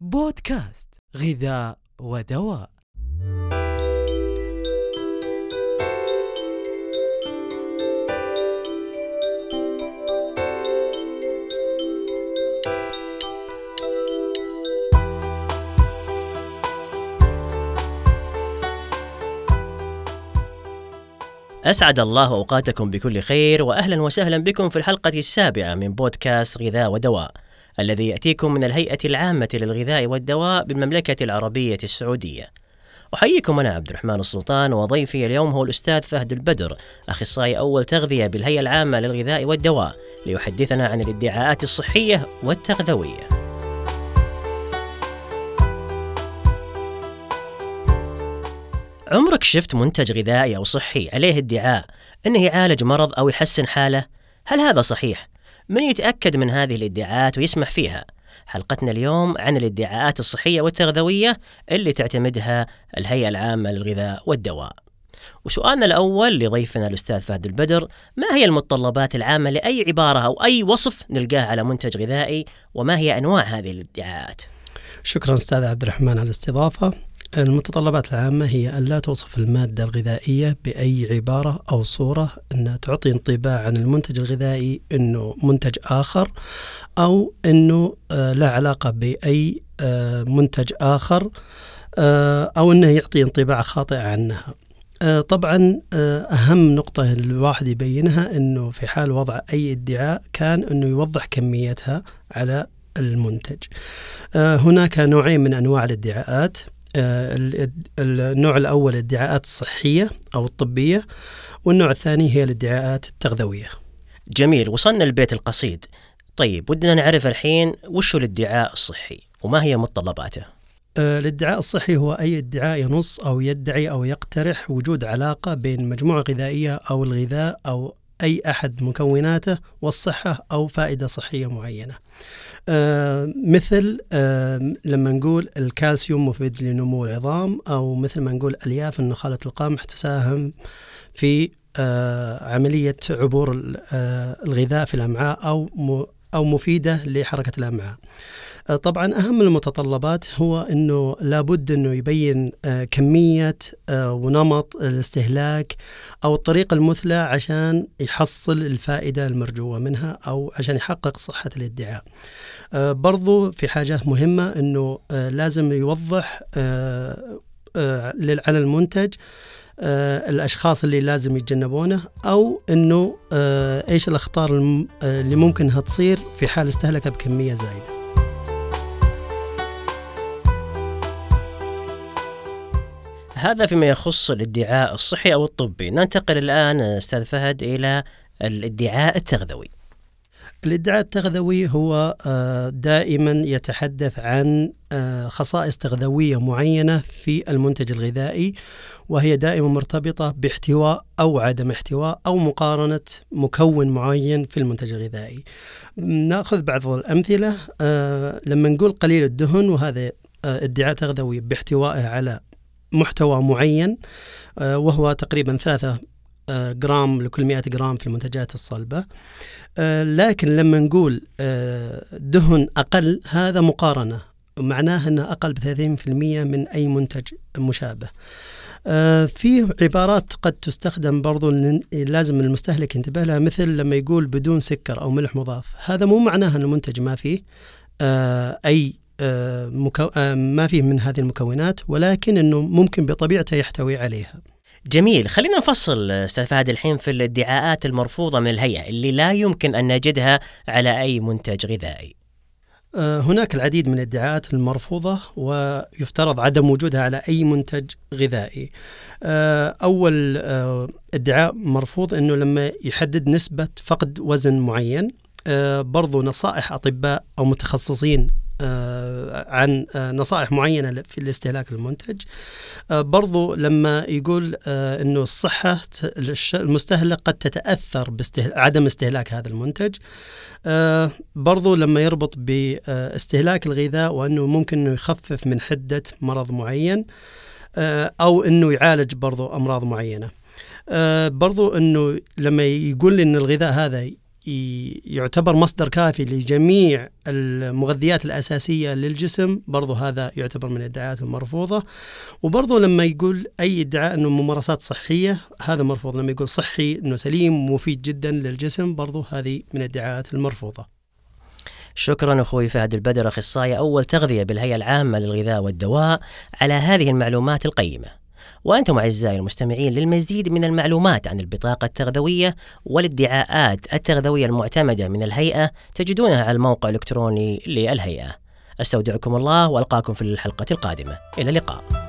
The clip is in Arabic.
بودكاست غذاء ودواء. أسعد الله أوقاتكم بكل خير وأهلا وسهلا بكم في الحلقة السابعة من بودكاست غذاء ودواء. الذي يأتيكم من الهيئة العامة للغذاء والدواء بالمملكة العربية السعودية. أحييكم أنا عبد الرحمن السلطان وضيفي اليوم هو الأستاذ فهد البدر أخصائي أول تغذية بالهيئة العامة للغذاء والدواء ليحدثنا عن الادعاءات الصحية والتغذوية. عمرك شفت منتج غذائي أو صحي عليه ادعاء أنه يعالج مرض أو يحسن حالة؟ هل هذا صحيح؟ من يتأكد من هذه الادعاءات ويسمح فيها؟ حلقتنا اليوم عن الادعاءات الصحية والتغذوية اللي تعتمدها الهيئة العامة للغذاء والدواء. وسؤالنا الأول لضيفنا الأستاذ فهد البدر ما هي المتطلبات العامة لأي عبارة أو أي وصف نلقاه على منتج غذائي وما هي أنواع هذه الادعاءات؟ شكرا أستاذ عبد الرحمن على الاستضافة المتطلبات العامة هي أن لا توصف المادة الغذائية بأي عبارة أو صورة أنها تعطي انطباع عن المنتج الغذائي أنه منتج آخر أو أنه آه، لا علاقة بأي آه، منتج آخر آه، أو أنه يعطي انطباع خاطئ عنها. طبعا أهم نقطة الواحد يبينها أنه في حال وضع أي ادعاء كان أنه يوضح كميتها على المنتج. هناك نوعين من أنواع الادعاءات. النوع الأول الادعاءات الصحية أو الطبية والنوع الثاني هي الادعاءات التغذوية. جميل وصلنا البيت القصيد. طيب ودنا نعرف الحين وش الادعاء الصحي وما هي متطلباته؟ آه، الادعاء الصحي هو أي ادعاء ينص أو يدعي أو يقترح وجود علاقة بين مجموعة غذائية أو الغذاء أو أي أحد مكوناته والصحة أو فائدة صحية معينة. آه مثل آه لما نقول الكالسيوم مفيد لنمو العظام أو مثل ما نقول ألياف النخالة القمح تساهم في آه عملية عبور آه، الغذاء في الأمعاء أو أو مفيدة لحركة الأمعاء. آه، طبعا أهم المتطلبات هو أنه لابد أنه يبين آه، كمية آه، ونمط الاستهلاك أو الطريقة المثلى عشان يحصل الفائدة المرجوة منها أو عشان يحقق صحة الادعاء. برضو في حاجات مهمة أنه لازم يوضح على المنتج الأشخاص اللي لازم يتجنبونه أو إنه آه إيش الأخطار اللي ممكن انها تصير في حال استهلك بكمية زايدة. هذا فيما يخص الادعاء الصحي أو الطبي، ننتقل الآن أستاذ فهد إلى الادعاء التغذوي. الادعاء التغذوي هو آه، دائما يتحدث عن آه، خصائص تغذوية معينة في المنتج الغذائي وهي دائما مرتبطة باحتواء أو عدم احتواء أو مقارنة مكون معين في المنتج الغذائي. نأخذ بعض الأمثلة آه، لما نقول قليل الدهن وهذا ادعاء تغذوي باحتوائه على محتوى معين وهو تقريبا ثلاثة جرام لكل 100 جرام في المنتجات الصلبة. آه، لكن لما نقول آه، دهن أقل هذا مقارنة. معناه أنه أقل ب 30% من أي منتج مشابه. آه، في عبارات قد تستخدم برضو لازم المستهلك ينتبه لها مثل لما يقول بدون سكر أو ملح مضاف. هذا مو معناه أن المنتج ما فيه أي ما فيه من هذه المكونات ولكن أنه ممكن بطبيعته يحتوي عليها. جميل. خلينا نفصل أستاذ فهد الحين في الادعاءات المرفوضة من الهيئة اللي لا يمكن أن نجدها على أي منتج غذائي. آه، هناك العديد من الادعاءات المرفوضة ويفترض عدم وجودها على أي منتج غذائي. آه، أول آه، ادعاء مرفوض أنه لما يحدد نسبة فقد وزن معين. برضو نصائح أطباء أو متخصصين عن آه، نصائح معينة في الاستهلاك المنتج. آه، برضو لما يقول أنه الصحة المستهلك قد تتأثر بعدم استهلاك هذا المنتج. برضو لما يربط باستهلاك الغذاء وأنه ممكن أنه يخفف من حدة مرض معين أو أنه يعالج برضو أمراض معينة. برضو أنه لما يقول أن الغذاء هذا يعتبر مصدر كافي لجميع المغذيات الأساسية للجسم برضو هذا يعتبر من الادعاءات المرفوضة. وبرضو لما يقول أي ادعاء أنه ممارسات صحية هذا مرفوض. لما يقول صحي أنه سليم ومفيد جدا للجسم برضو هذه من الادعاءات المرفوضة. شكرا أخوي فهد البدر اخصائي أول تغذية بالهيئة العامة للغذاء والدواء على هذه المعلومات القيمة. وأنتم أعزائي المستمعين للمزيد من المعلومات عن البطاقة التغذوية والادعاءات التغذوية المعتمدة من الهيئة تجدونها على الموقع الإلكتروني للهيئة. أستودعكم الله وألقاكم في الحلقة القادمة. إلى اللقاء.